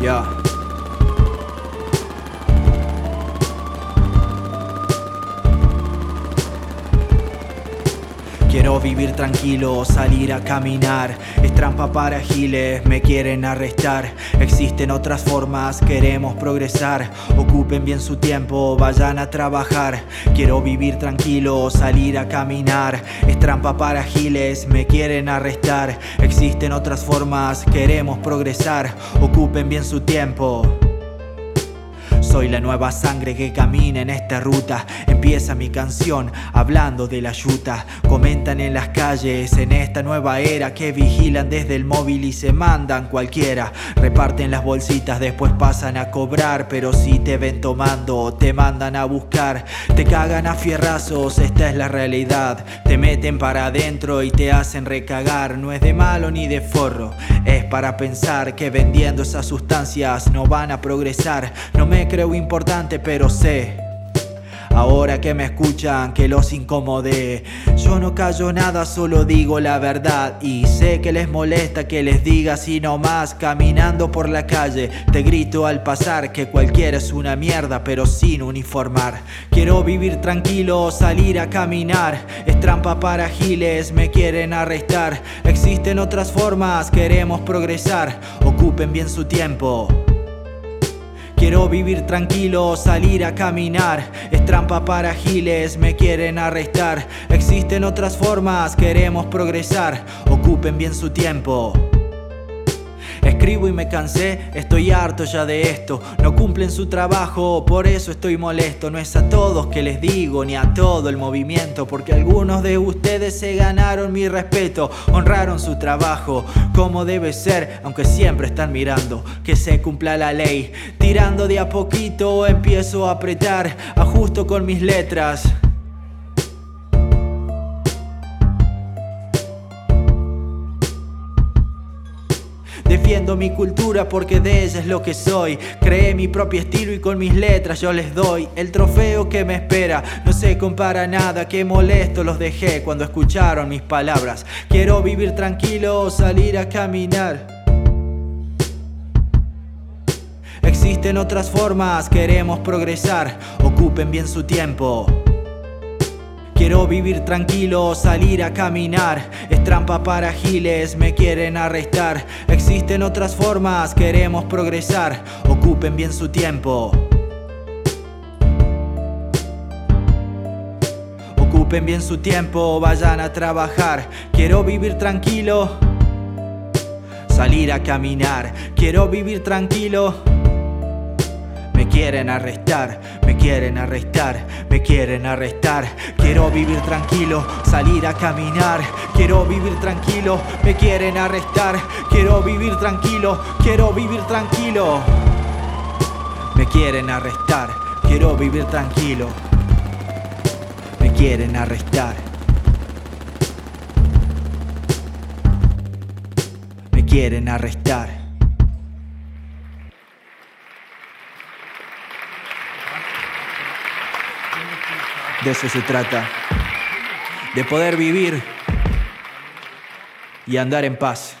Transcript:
Ya. Quiero vivir tranquilo, salir a caminar. Es trampa para giles, me quieren arrestar. Existen otras formas, queremos progresar. Ocupen bien su tiempo, vayan a trabajar. Quiero vivir tranquilo, salir a caminar. Es trampa para giles, me quieren arrestar. Existen otras formas, queremos progresar. Ocupen bien su tiempo. Soy la nueva sangre que camina en esta ruta. Empieza mi canción hablando de la yuta. Comentan en las calles en esta nueva era que vigilan desde el móvil y se mandan cualquiera. Reparten las bolsitas, después pasan a cobrar. Pero si te ven tomando, te mandan a buscar. Te cagan a fierrazos, esta es la realidad. Te meten para adentro y te hacen recagar. No es de malo ni de forro, es para pensar que vendiendo esas sustancias no van a progresar. No me creo importante, pero sé. Ahora que me escuchan, que los incomodé. Yo no callo nada, solo digo la verdad. Y sé que les molesta que les diga así nomás. Caminando por la calle, te grito al pasar que cualquiera es una mierda, pero sin uniformar. Quiero vivir tranquilo, salir a caminar. Es trampa para giles, me quieren arrestar. Existen otras formas, queremos progresar. Ocupen bien su tiempo. Quiero vivir tranquilo, salir a caminar. Es trampa para giles, me quieren arrestar. Existen otras formas, queremos progresar. Ocupen bien su tiempo. Escribo y me cansé, estoy harto ya de esto. No cumplen su trabajo, por eso estoy molesto. No es a todos que les digo, ni a todo el movimiento, porque algunos de ustedes se ganaron mi respeto, honraron su trabajo como debe ser, aunque siempre están mirando que se cumpla la ley. Tirando de a poquito empiezo a apretar, ajusto con mis letras. Defiendo mi cultura porque de ella es lo que soy. Creé mi propio estilo y con mis letras yo les doy el trofeo que me espera. No se compara nada, que molesto los dejé cuando escucharon mis palabras. Quiero vivir tranquilo, salir a caminar. Existen otras formas, queremos progresar. Ocupen bien su tiempo. Quiero vivir tranquilo, salir a caminar. Es trampa para giles, me quieren arrestar. Existen otras formas, queremos progresar. Ocupen bien su tiempo. Ocupen bien su tiempo, vayan a trabajar. Quiero vivir tranquilo, salir a caminar. Quiero vivir tranquilo. Me quieren arrestar, quieren arrestar, me quieren arrestar. Quiero vivir tranquilo, salir a caminar. Quiero vivir tranquilo, me quieren arrestar. Quiero vivir tranquilo, quiero vivir tranquilo. Me quieren arrestar, quiero vivir tranquilo. Me quieren arrestar. Me quieren arrestar. De eso se trata. De poder vivir y andar en paz.